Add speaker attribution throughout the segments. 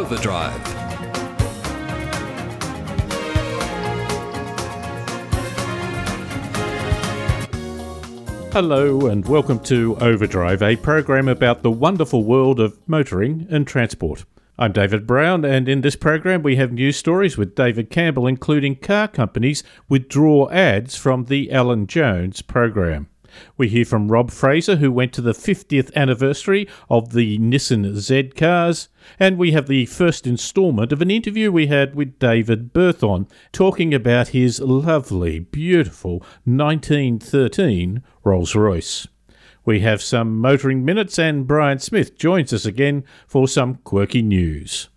Speaker 1: Overdrive.
Speaker 2: Hello, and welcome to Overdrive, a program about the wonderful world of motoring and transport. I'm David Brown, and in this program, we have news stories with David Campbell, including car companies withdraw ads from the Alan Jones program. We hear from Rob Fraser, who went to the 50th anniversary of the Nissan Z cars, and we have the first instalment of an interview we had with David Berthon talking about his lovely, beautiful 1913 Rolls Royce. We have some motoring minutes, and Brian Smith joins us again for some quirky news.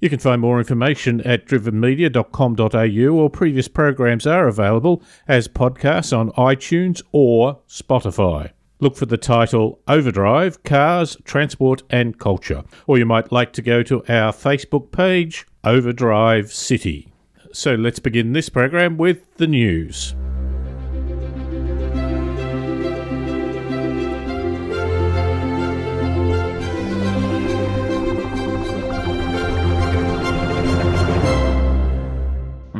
Speaker 2: You can find more information at drivenmedia.com.au or previous programs are available as podcasts on iTunes or Spotify. Look for the title Overdrive Cars, Transport and Culture, or you might like to go to our Facebook page, Overdrive City. So let's begin this program with the news.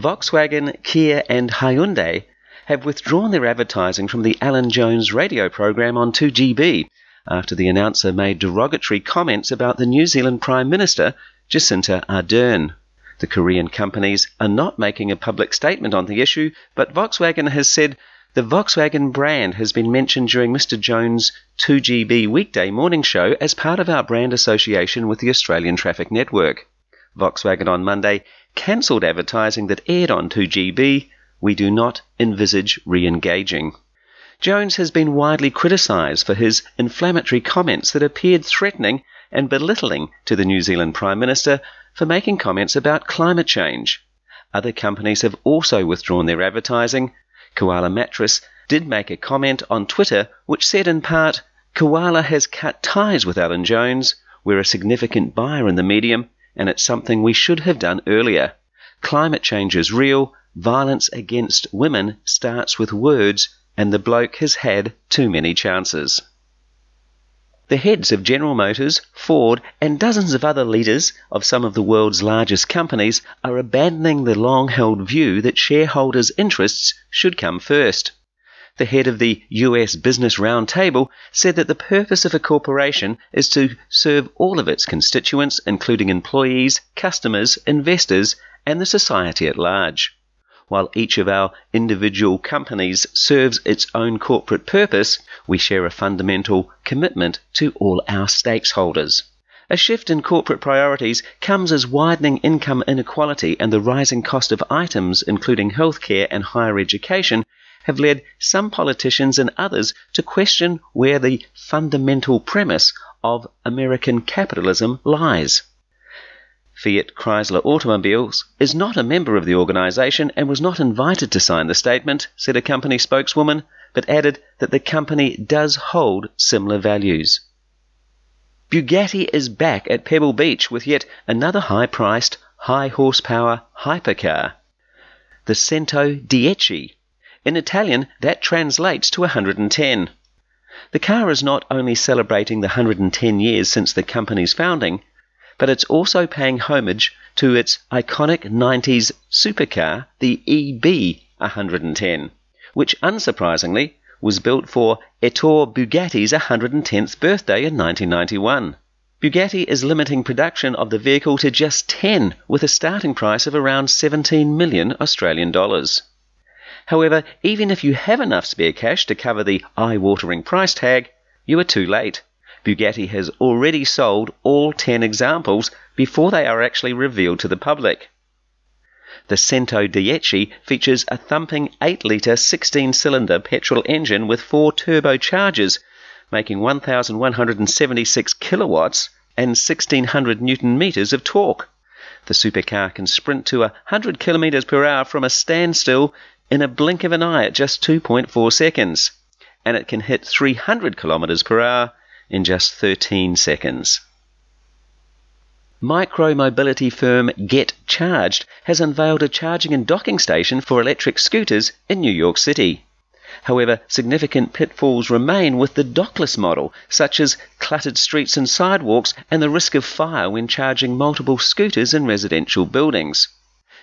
Speaker 3: Volkswagen, Kia, and Hyundai have withdrawn their advertising from the Alan Jones radio program on 2GB after the announcer made derogatory comments about the New Zealand Prime Minister, Jacinda Ardern. The Korean companies are not making a public statement on the issue, but Volkswagen has said the Volkswagen brand has been mentioned during Mr. Jones' 2GB weekday morning show as part of our brand association with the Australian Traffic Network. Volkswagen on Monday cancelled advertising that aired on 2GB, we do not envisage re engaging. Jones has been widely criticised for his inflammatory comments that appeared threatening and belittling to the New Zealand Prime Minister for making comments about climate change. Other companies have also withdrawn their advertising. Koala Mattress did make a comment on Twitter which said in part, Koala has cut ties with Alan Jones. We're a significant buyer in the medium and it's something we should have done earlier. Climate change is real, violence against women starts with words, and the bloke has had too many chances. The heads of General Motors, Ford, and dozens of other leaders of some of the world's largest companies are abandoning the long held view that shareholders' interests should come first the head of the US Business Roundtable, said that the purpose of a corporation is to serve all of its constituents, including employees, customers, investors, and the society at large. While each of our individual companies serves its own corporate purpose, we share a fundamental commitment to all our stakeholders. A shift in corporate priorities comes as widening income inequality and the rising cost of items, including healthcare and higher education, have led some politicians and others to question where the fundamental premise of American capitalism lies. Fiat Chrysler Automobiles is not a member of the organization and was not invited to sign the statement, said a company spokeswoman, but added that the company does hold similar values. Bugatti is back at Pebble Beach with yet another high priced, high horsepower hypercar. The Centodieci in Italian, that translates to 110. The car is not only celebrating the 110 years since the company's founding, but it's also paying homage to its iconic 90s supercar, the EB 110, which unsurprisingly was built for Ettore Bugatti's 110th birthday in 1991. Bugatti is limiting production of the vehicle to just 10 with a starting price of around 17 million Australian dollars. However, even if you have enough spare cash to cover the eye watering price tag, you are too late. Bugatti has already sold all 10 examples before they are actually revealed to the public. The Centodieci features a thumping 8 litre 16 cylinder petrol engine with four turbochargers, making 1,176 kilowatts and 1,600 newton meters of torque. The supercar can sprint to 100 kilometers per hour from a standstill in a blink of an eye at just 2.4 seconds, and it can hit 300 kilometers per hour in just 13 seconds. Micro mobility firm Get Charged has unveiled a charging and docking station for electric scooters in New York City. However, significant pitfalls remain with the dockless model, such as cluttered streets and sidewalks and the risk of fire when charging multiple scooters in residential buildings.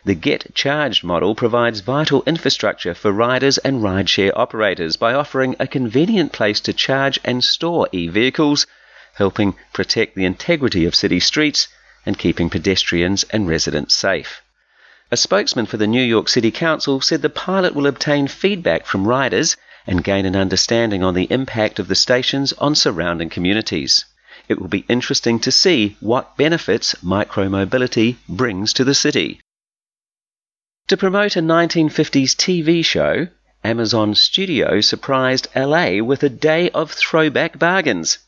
Speaker 3: The GetCharged model provides vital infrastructure for riders and rideshare operators by offering a convenient place to charge and store e vehicles, helping protect the integrity of city streets and keeping pedestrians and residents safe. A spokesman for the New York City Council said the pilot will obtain feedback from riders and gain an understanding on the impact of the stations on surrounding communities. It will be interesting to see what benefits micromobility brings to the city. To promote a 1950s TV show, Amazon Studio surprised LA with a day of throwback bargains.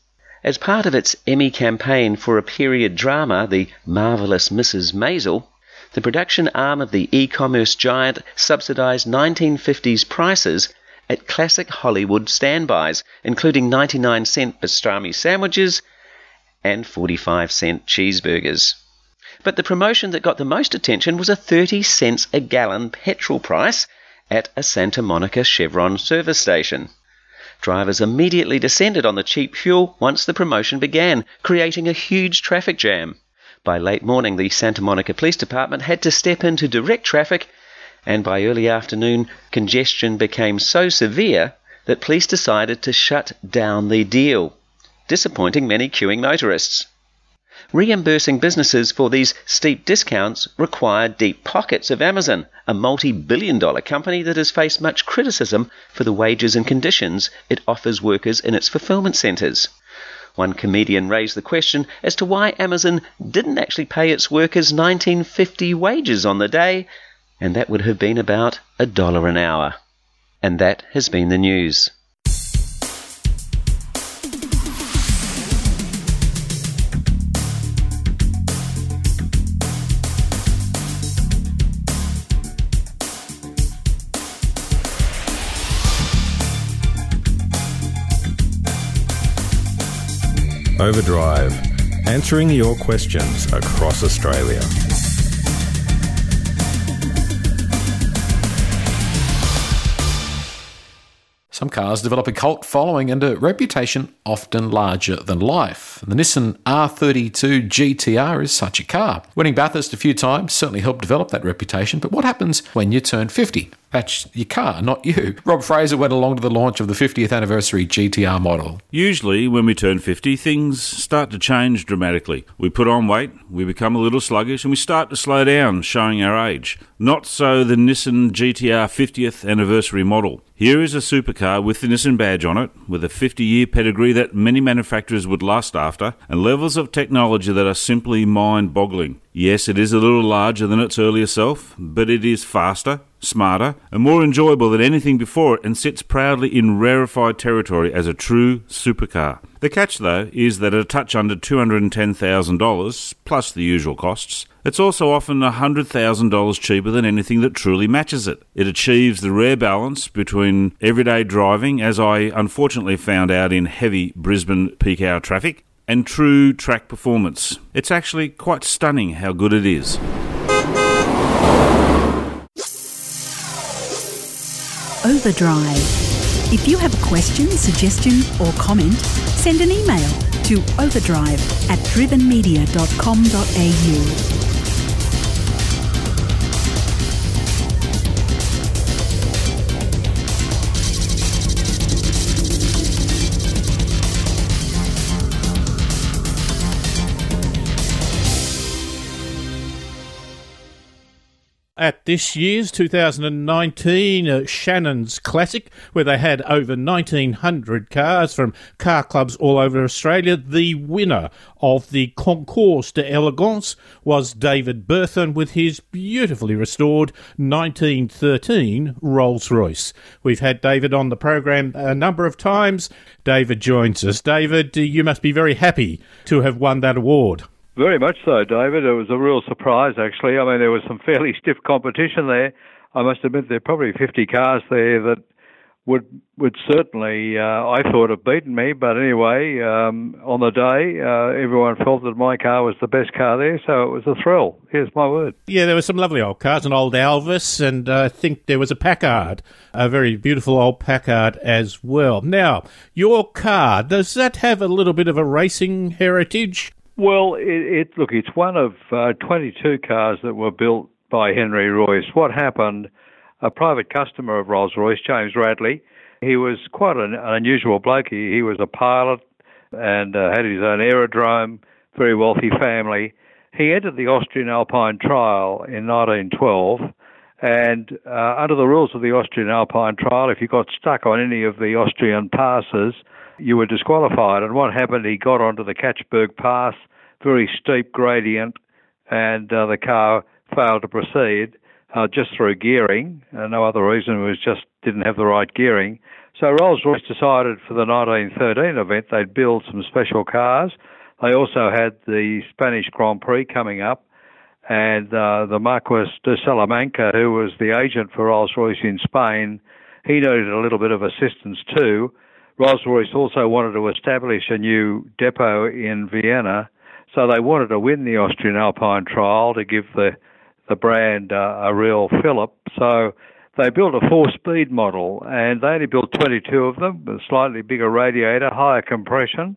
Speaker 3: As part of its Emmy campaign for a period drama, The Marvelous Mrs. Maisel, the production arm of the e commerce giant subsidized 1950s prices at classic Hollywood standbys, including 99 cent pastrami sandwiches and 45 cent cheeseburgers. But the promotion that got the most attention was a 30 cents a gallon petrol price at a Santa Monica Chevron service station. Drivers immediately descended on the cheap fuel once the promotion began, creating a huge traffic jam. By late morning, the Santa Monica Police Department had to step into direct traffic, and by early afternoon, congestion became so severe that police decided to shut down the deal, disappointing many queuing motorists. Reimbursing businesses for these steep discounts required deep pockets of Amazon, a multi billion dollar company that has faced much criticism for the wages and conditions it offers workers in its fulfillment centers. One comedian raised the question as to why Amazon didn't actually pay its workers 1950 wages on the day, and that would have been about a dollar an hour. And that has been the news.
Speaker 1: Overdrive, answering your questions across Australia.
Speaker 4: Some cars develop a cult following and a reputation often larger than life. The Nissan R32 GTR is such a car. Winning Bathurst a few times certainly helped develop that reputation, but what happens when you turn 50? That's your car, not you. Rob Fraser went along to the launch of the 50th anniversary GTR model.
Speaker 5: Usually, when we turn 50, things start to change dramatically. We put on weight, we become a little sluggish, and we start to slow down, showing our age. Not so the Nissan GTR 50th anniversary model. Here is a supercar Uh, with the Nissan badge on it, with a 50 year pedigree that many manufacturers would lust after, and levels of technology that are simply mind boggling. Yes, it is a little larger than its earlier self, but it is faster, smarter, and more enjoyable than anything before it and sits proudly in rarefied territory as a true supercar. The catch, though, is that at a touch under $210,000, plus the usual costs, it's also often $100,000 cheaper than anything that truly matches it. It achieves the rare balance between everyday driving, as I unfortunately found out in heavy Brisbane peak hour traffic, and true track performance. It's actually quite stunning how good it is.
Speaker 6: Overdrive. If you have a question, suggestion, or comment, send an email to overdrive at drivenmedia.com.au.
Speaker 2: at this year's 2019 uh, Shannon's Classic, where they had over 1,900 cars from car clubs all over Australia. The winner of the Concours d'Elegance was David Berthon with his beautifully restored 1913 Rolls Royce. We've had David on the program a number of times. David joins us. David, you must be very happy to have won that award.
Speaker 7: Very much so, David. It was a real surprise, actually. I mean, there was some fairly stiff competition there. I must admit, there are probably 50 cars there that would would certainly, uh, I thought, have beaten me. But anyway, um, on the day, uh, everyone felt that my car was the best car there, so it was a thrill. Here's my word.
Speaker 2: Yeah, there were some lovely old cars, an old Alvis, and uh, I think there was a Packard, a very beautiful old Packard as well. Now, your car, does that have a little bit of a racing heritage?
Speaker 7: Well, it, it look, it's one of uh, 22 cars that were built by Henry Royce. What happened? A private customer of Rolls Royce, James Radley, he was quite an, an unusual bloke. He, he was a pilot and uh, had his own aerodrome, very wealthy family. He entered the Austrian Alpine Trial in 1912, and uh, under the rules of the Austrian Alpine Trial, if you got stuck on any of the Austrian passes, you were disqualified. And what happened? He got onto the Katschberg Pass, very steep gradient, and uh, the car failed to proceed uh, just through gearing. Uh, no other reason. It was just didn't have the right gearing. So Rolls Royce decided for the 1913 event they'd build some special cars. They also had the Spanish Grand Prix coming up, and uh, the Marquis de Salamanca, who was the agent for Rolls Royce in Spain, he needed a little bit of assistance too. Rolls Royce also wanted to establish a new depot in Vienna, so they wanted to win the Austrian Alpine Trial to give the the brand uh, a real fillip. So they built a four-speed model, and they only built 22 of them, a slightly bigger radiator, higher compression,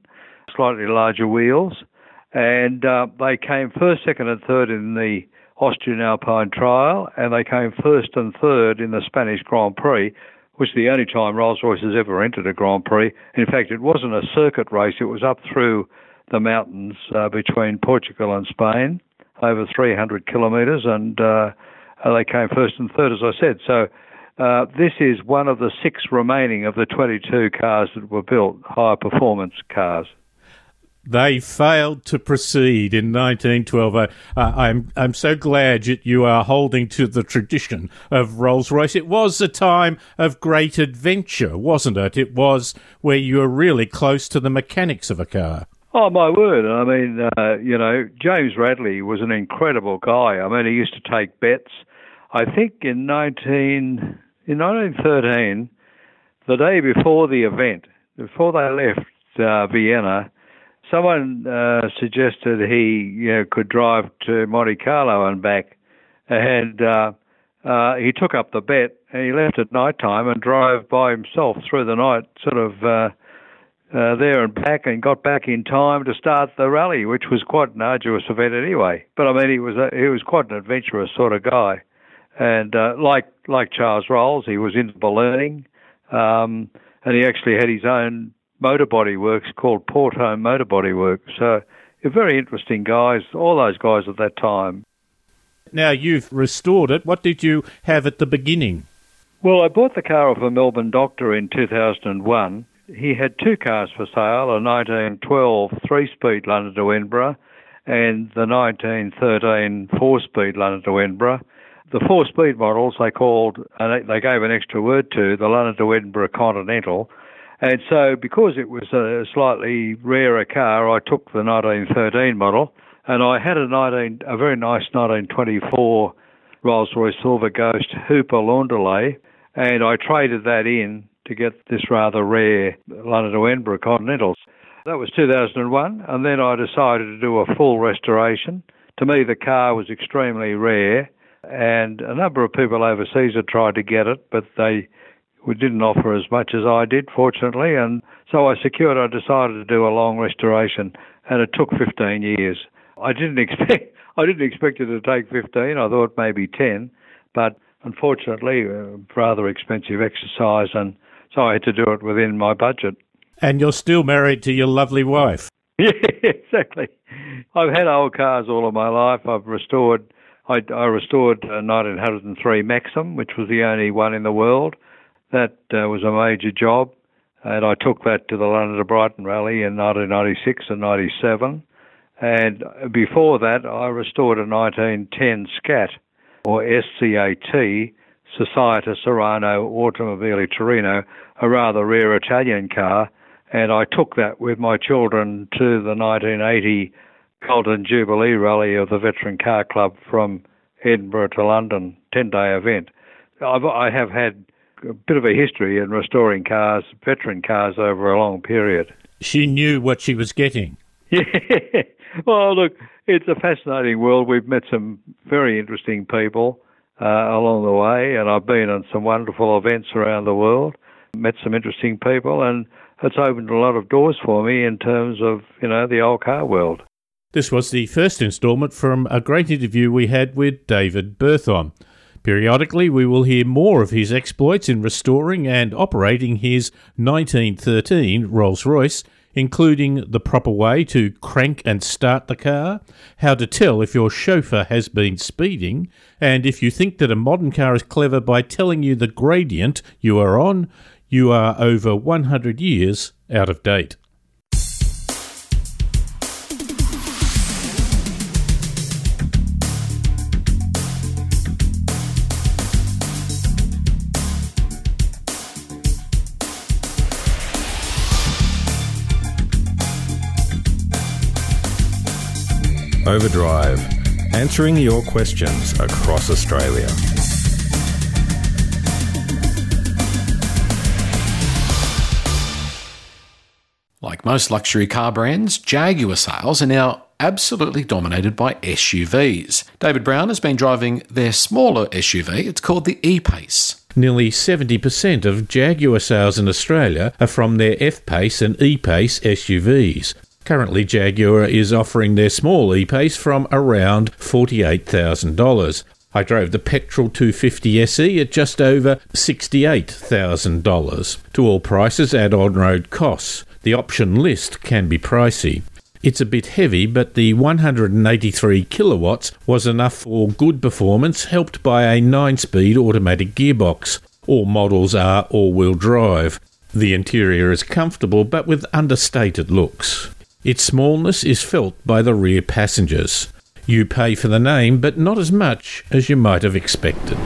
Speaker 7: slightly larger wheels, and uh, they came first, second, and third in the Austrian Alpine Trial, and they came first and third in the Spanish Grand Prix, which is the only time Rolls-Royce has ever entered a Grand Prix. In fact, it wasn't a circuit race; it was up through the mountains uh, between Portugal and Spain over 300 kilometres, and uh, they came first and third, as I said. So uh, this is one of the six remaining of the 22 cars that were built, high performance cars.
Speaker 2: They failed to proceed in 1912. Uh, I'm I'm so glad that you are holding to the tradition of Rolls Royce. It was a time of great adventure, wasn't it? It was where you were really close to the mechanics of a car.
Speaker 7: Oh my word! I mean, uh, you know, James Radley was an incredible guy. I mean, he used to take bets. I think in nineteen in nineteen thirteen, the day before the event, before they left uh, Vienna, someone uh, suggested he you know, could drive to Monte Carlo and back, and uh, uh, he took up the bet and he left at night time and drove by himself through the night, sort of. Uh, there and back and got back in time to start the rally, which was quite an arduous event anyway. But I mean, he was a, he was quite an adventurous sort of guy, and uh, like like Charles Rolls, he was into ballooning, um, and he actually had his own motor body works called Portholme Motor Body Works. So, very interesting guys, all those guys at that time.
Speaker 2: Now you've restored it. What did you have at the beginning?
Speaker 7: Well, I bought the car off a Melbourne doctor in 2001 he had two cars for sale a 1912 three speed London to Edinburgh and the 1913 four speed London to Edinburgh. The four speed models they called, and they gave an extra word to, the London to Edinburgh Continental. And so, because it was a slightly rarer car, I took the 1913 model, and I had a 19, a very nice 1924 Rolls-Royce Silver Ghost Hooper Landaulette, and I traded that in to get this rather rare London to Edinburgh Continentals. That was 2001, and then I decided to do a full restoration. To me, the car was extremely rare, and a number of people overseas had tried to get it, but they didn't offer as much as I did, fortunately, and so I secured. I decided to do a long restoration, and it took 15 years. I didn't expect I didn't expect it to take 15. I thought maybe 10, but unfortunately, a rather expensive exercise, and so I had to do it within my budget.
Speaker 2: And you're still married to your lovely wife.
Speaker 7: Yeah, exactly. I've had old cars all of my life. I've restored. I, I restored a 1903 Maxim, which was the only one in the world. That uh, was a major job, and I took that to the London to Brighton Rally in 1996 and 97. And before that, I restored a 1910 Scat, or SCAT, Società Ceirano Automobili Torino, a rather rare Italian car, and I took that with my children to the 1980 Golden Jubilee Rally of the Veteran Car Club from Edinburgh to London, 10 day event. I've, I have had a bit of a history in restoring cars, veteran cars, over a long period.
Speaker 2: She knew what she was getting.
Speaker 7: Yeah. Well, look, it's a fascinating world. We've met some very interesting people uh, along the way, and I've been on some wonderful events around the world, met some interesting people, and it's opened a lot of doors for me in terms of, you know, the old car world.
Speaker 2: This was the first instalment from a great interview we had with David Berthon. Periodically, we will hear more of his exploits in restoring and operating his 1913 Rolls Royce, including the proper way to crank and start the car, how to tell if your chauffeur has been speeding, and if you think that a modern car is clever by telling you the gradient you are on, you are over 100 years out of date.
Speaker 1: Overdrive, answering your questions across Australia.
Speaker 4: Like most luxury car brands, Jaguar sales are now absolutely dominated by SUVs. David Brown has been driving their smaller SUV. It's called the E-Pace.
Speaker 2: Nearly 70% of Jaguar sales in Australia are from their F Pace and E Pace SUVs. Currently, Jaguar is offering their small E Pace from around $48,000. I drove the petrol 250 SE at just over $68,000. To all prices, add on road costs. The option list can be pricey. It's a bit heavy, but the 183 kilowatts was enough for good performance, helped by a 9 speed automatic gearbox. All models are all wheel drive. The interior is comfortable but with understated looks. Its smallness is felt by the rear passengers. You pay for the name, but not as much as you might have expected.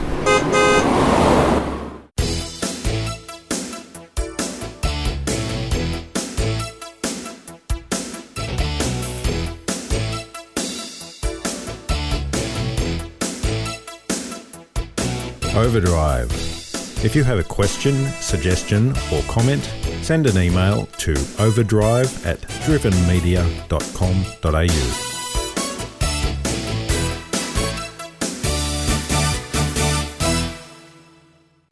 Speaker 1: Overdrive. If you have a question, suggestion, or comment, send an email to overdrive at drivenmedia.com.au.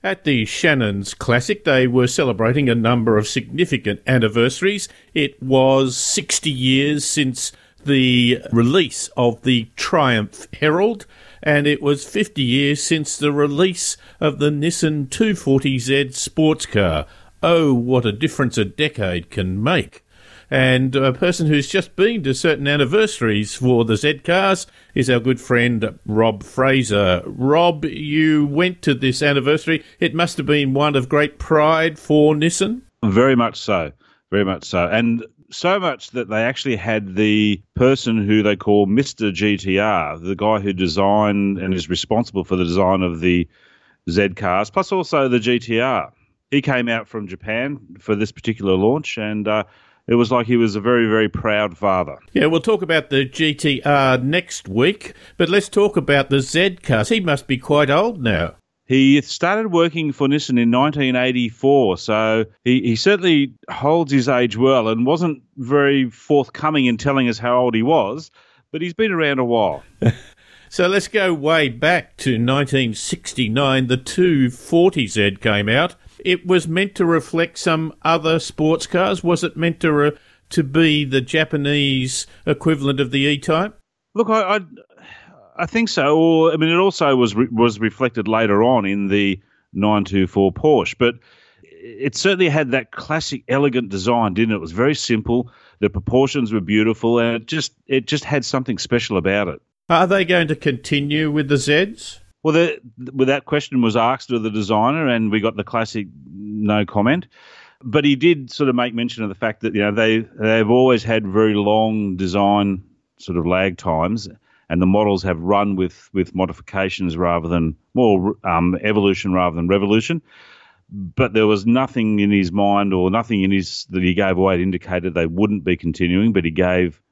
Speaker 2: At the Shannon's Classic, they were celebrating a number of significant anniversaries. It was 60 years since the release of the Triumph Herald, and it was 50 years since the release of the Nissan 240Z sports car. Oh, what a difference a decade can make. And a person who's just been to certain anniversaries for the Z cars is our good friend Rob Fraser. Rob, you went to this anniversary. It must have been one of great pride for Nissan.
Speaker 5: Very much so. Very much so. And so much that they actually had the person who they call Mr. GTR, the guy who designed and is responsible for the design of the Z cars, plus also the GTR. He came out from Japan for this particular launch and uh, it was like he was a very, very proud father.
Speaker 2: Yeah, we'll talk about the GTR next week, but let's talk about the Z cars. He must be quite old now.
Speaker 5: He started working for Nissan in 1984, so he, he certainly holds his age well and wasn't very forthcoming in telling us how old he was, but he's been around a while.
Speaker 2: so let's go way back to 1969. The 240Z came out. It was meant to reflect some other sports cars. Was it meant to re- to be the Japanese equivalent of the E-Type?
Speaker 5: Look, I, I I think so. Or I mean, it also was re- was reflected later on in the 924 Porsche, but it certainly had that classic, elegant design, didn't it? It was very simple. The proportions were beautiful, and it just it just had something special about it.
Speaker 2: Are they going to continue with the Zeds?
Speaker 5: Well, the, well, that question was asked of the designer, and we got the classic no comment. But he did sort of make mention of the fact that you know they they've always had very long design sort of lag times, and the models have run with with modifications rather than more um, evolution rather than revolution. But there was nothing in his mind or nothing in his that he gave away that indicated they wouldn't be continuing. But he gave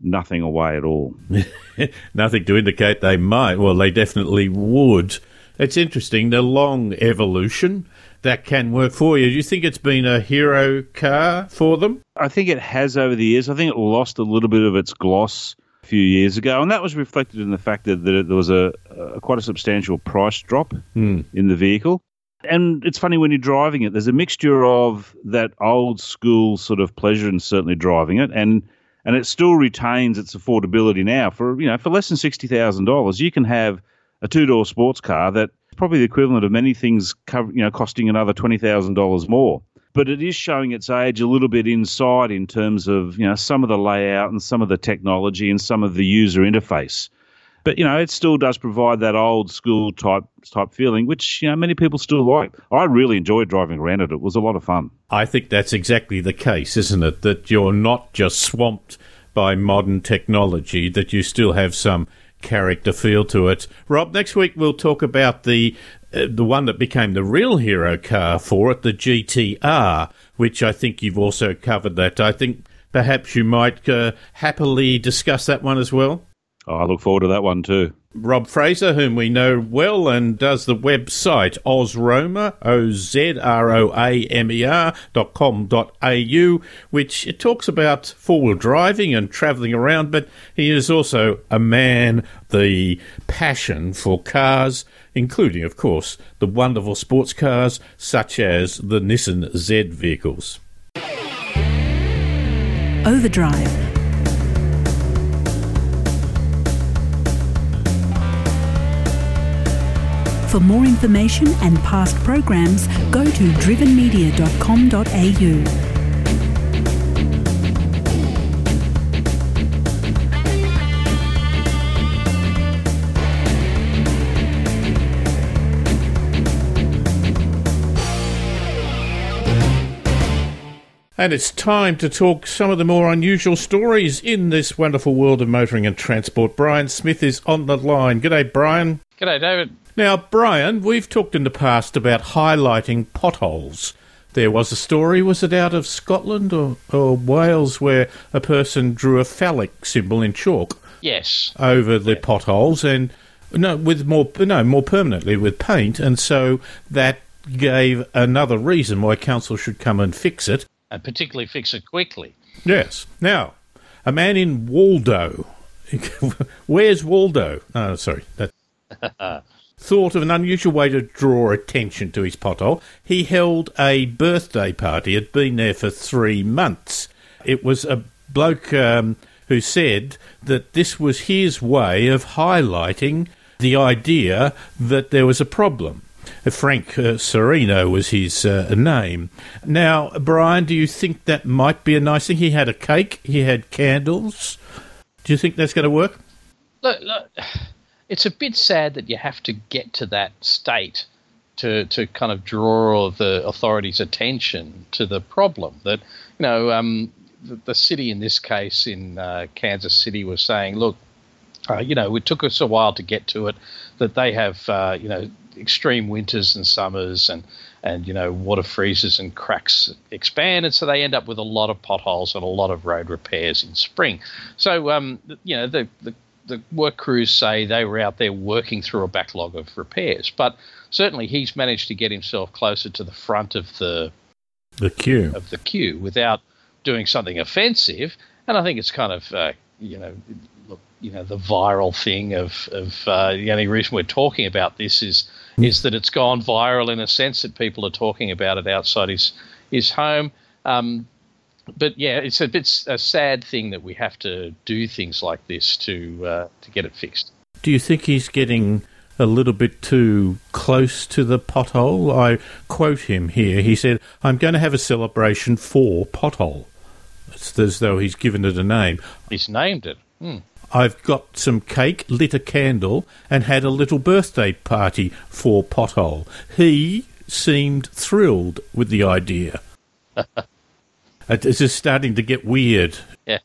Speaker 5: nothing away at all.
Speaker 2: nothing to indicate they might. Well, they definitely would. It's interesting the long evolution that can work for you. Do you think it's been a hero car for them?
Speaker 5: I think it has over the years. I think it lost a little bit of its gloss a few years ago, and that was reflected in the fact that, that there was a, a quite a substantial price drop
Speaker 2: Hmm.
Speaker 5: in the vehicle. And it's funny when you're driving it, there's a mixture of that old school sort of pleasure in certainly driving it, and and it still retains its affordability now. For you know, for less than sixty thousand dollars, you can have a two door sports car that probably the equivalent of many things, you know, costing another twenty thousand dollars more. But it is showing its age a little bit inside in terms of you know some of the layout and some of the technology and some of the user interface. But you know, it still does provide that old school type type feeling, which you know many people still like. I really enjoyed driving around it; it was a lot of fun.
Speaker 2: I think that's exactly the case, isn't it? That you're not just swamped by modern technology, that you still have some character feel to it. Rob, next week we'll talk about the uh, the one that became the real hero car for it, the GTR, which I think you've also covered that. I think perhaps you might uh, happily discuss that one as well.
Speaker 5: Oh, I look forward to that one too.
Speaker 2: Rob Fraser, whom we know well and does the website Ozroamer, O Z R O A M E R dot com dot au, which it talks about four wheel driving and travelling around, but he is also a man, the passion for cars, including, of course, the wonderful sports cars such as the Nissan Z vehicles.
Speaker 6: Overdrive. For more information and past programs, go to drivenmedia.com.au.
Speaker 2: And it's time to talk some of the more unusual stories in this wonderful world of motoring and transport. Brian Smith is on the line. G'day, Brian.
Speaker 8: G'day, David.
Speaker 2: Now, Brian, we've talked in the past about highlighting potholes. There was a story, was it out of Scotland or, or Wales, where a person drew a phallic symbol in chalk
Speaker 8: Yes.
Speaker 2: over the potholes and no, with more no more permanently with paint, and so that gave another reason why council should come and fix it.
Speaker 8: And particularly fix it quickly.
Speaker 2: Yes. Now, a man in Waldo. Where's Waldo? Oh, sorry. That thought of an unusual way to draw attention to his pothole. He held a birthday party. Had been there for three months. It was a bloke um, who said that this was his way of highlighting the idea that there was a problem. Frank uh, was his uh, name. Now, Brian, do you think that might be a nice thing? He had a cake, he had candles. Do you think that's going to work?
Speaker 8: Look, look, it's a bit sad that you have to get to that state to, to kind of draw the authorities' attention to the problem. That, you know, um, the, the city in this case in uh, Kansas City was saying, look, uh, you know, it took us a while to get to it, that they have, uh, you know, extreme winters and summers and, and, you know, water freezes and cracks expand. And so they end up with a lot of potholes and a lot of road repairs in spring. So, um, you know, the, the, the work crews say they were out there working through a backlog of repairs. But certainly he's managed to get himself closer to the front of the
Speaker 2: The queue.
Speaker 8: of the queue without doing something offensive. And I think it's kind of, uh, you know, look, you know, the viral thing of, of uh, the only reason we're talking about this is is that it's gone viral in a sense that people are talking about it outside his his home. Um, but yeah, it's a bit a sad thing that we have to do things like this to uh, to get it fixed.
Speaker 2: Do you think he's getting a little bit too close to the pothole? I quote him here. He said, I'm going to have a celebration for pothole. It's as though he's given it a name.
Speaker 8: He's named it. Hmm.
Speaker 2: I've got some cake, lit a candle, and had a little birthday party for pothole. He seemed thrilled with the idea. It's just starting to get weird.
Speaker 8: Yeah.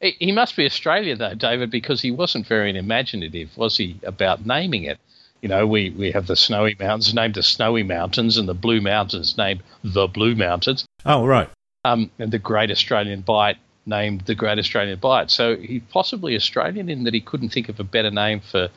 Speaker 8: He must be Australian though, David, because he wasn't very imaginative, was he, about naming it? You know, we, we have the snowy mountains named the Snowy Mountains and the Blue Mountains named the Blue Mountains.
Speaker 2: Oh, right.
Speaker 8: Um, and the Great Australian Bight named the Great Australian Bight. So he possibly Australian in that he couldn't think of a better name for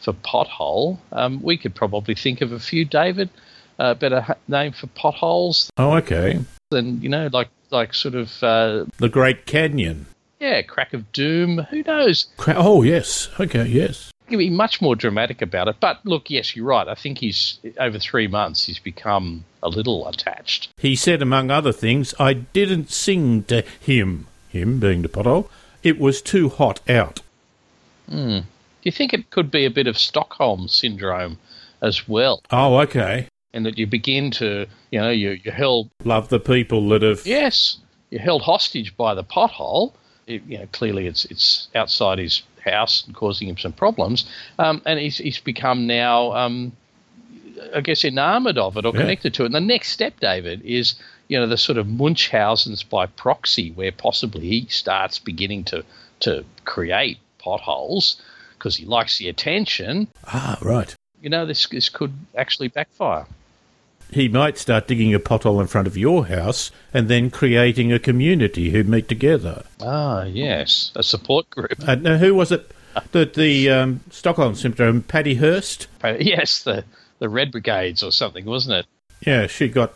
Speaker 8: for pothole. Um, we could probably think of a few, David. a better ha- name for potholes
Speaker 2: Oh, okay.
Speaker 8: than you know, like like sort of uh,
Speaker 2: The Great Canyon.
Speaker 8: yeah, crack of doom. Who knows?
Speaker 2: Cra- Oh, yes. Okay, yes.
Speaker 8: Can be much more dramatic about it. But look, yes, you're right. I think he's over three months. He's become a little attached.
Speaker 2: He said, among other things, I didn't sing to him, him being the pothole. It was too hot out.
Speaker 8: Do you think it could be a bit of Stockholm syndrome as well?
Speaker 2: Oh, okay.
Speaker 8: And that you begin to, you know, you, you're held,
Speaker 2: Love the people that have.
Speaker 8: yes, you're held hostage by the pothole. It, you know, clearly it's it's outside his house and causing him some problems. Um, and he's he's become now, um, I guess, enamoured of it or
Speaker 2: Yeah.
Speaker 8: connected to it. And the next step, David, is you know the sort of Munchausen's by proxy, where possibly he starts beginning to to create potholes because he likes the attention.
Speaker 2: Ah, right.
Speaker 8: You know, this this could actually backfire.
Speaker 2: He might start digging a pothole in front of your house and then creating a community who meet together.
Speaker 8: Ah, yes, a support group.
Speaker 2: Uh, now, who was it that the um, Stockholm syndrome, Patty Hearst?
Speaker 8: Yes, the the Red Brigades or something, wasn't it?
Speaker 2: Yeah, she got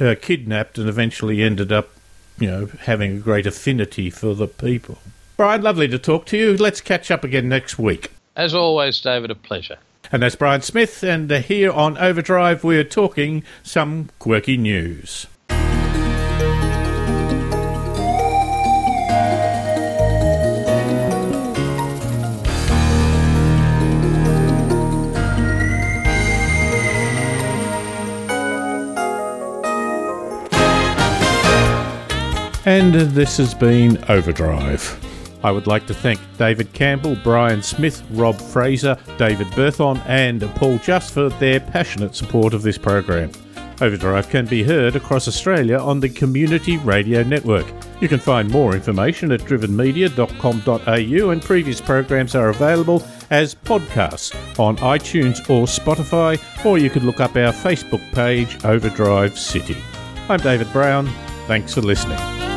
Speaker 2: uh, kidnapped and eventually ended up, you know, having a great affinity for the people. Brian, lovely to talk to you. Let's catch up again next week.
Speaker 8: As always, David, a pleasure.
Speaker 2: And that's Brian Smith, and uh, here on Overdrive, we're talking some quirky news. And uh, this has been Overdrive. I would like to thank David Campbell, Brian Smith, Rob Fraser, David Berthon, and Paul Just for their passionate support of this program. Overdrive can be heard across Australia on the Community Radio Network. You can find more information at drivenmedia.com.au, and previous programs are available as podcasts on iTunes or Spotify, or you could look up our Facebook page, Overdrive City. I'm David Brown. Thanks for listening.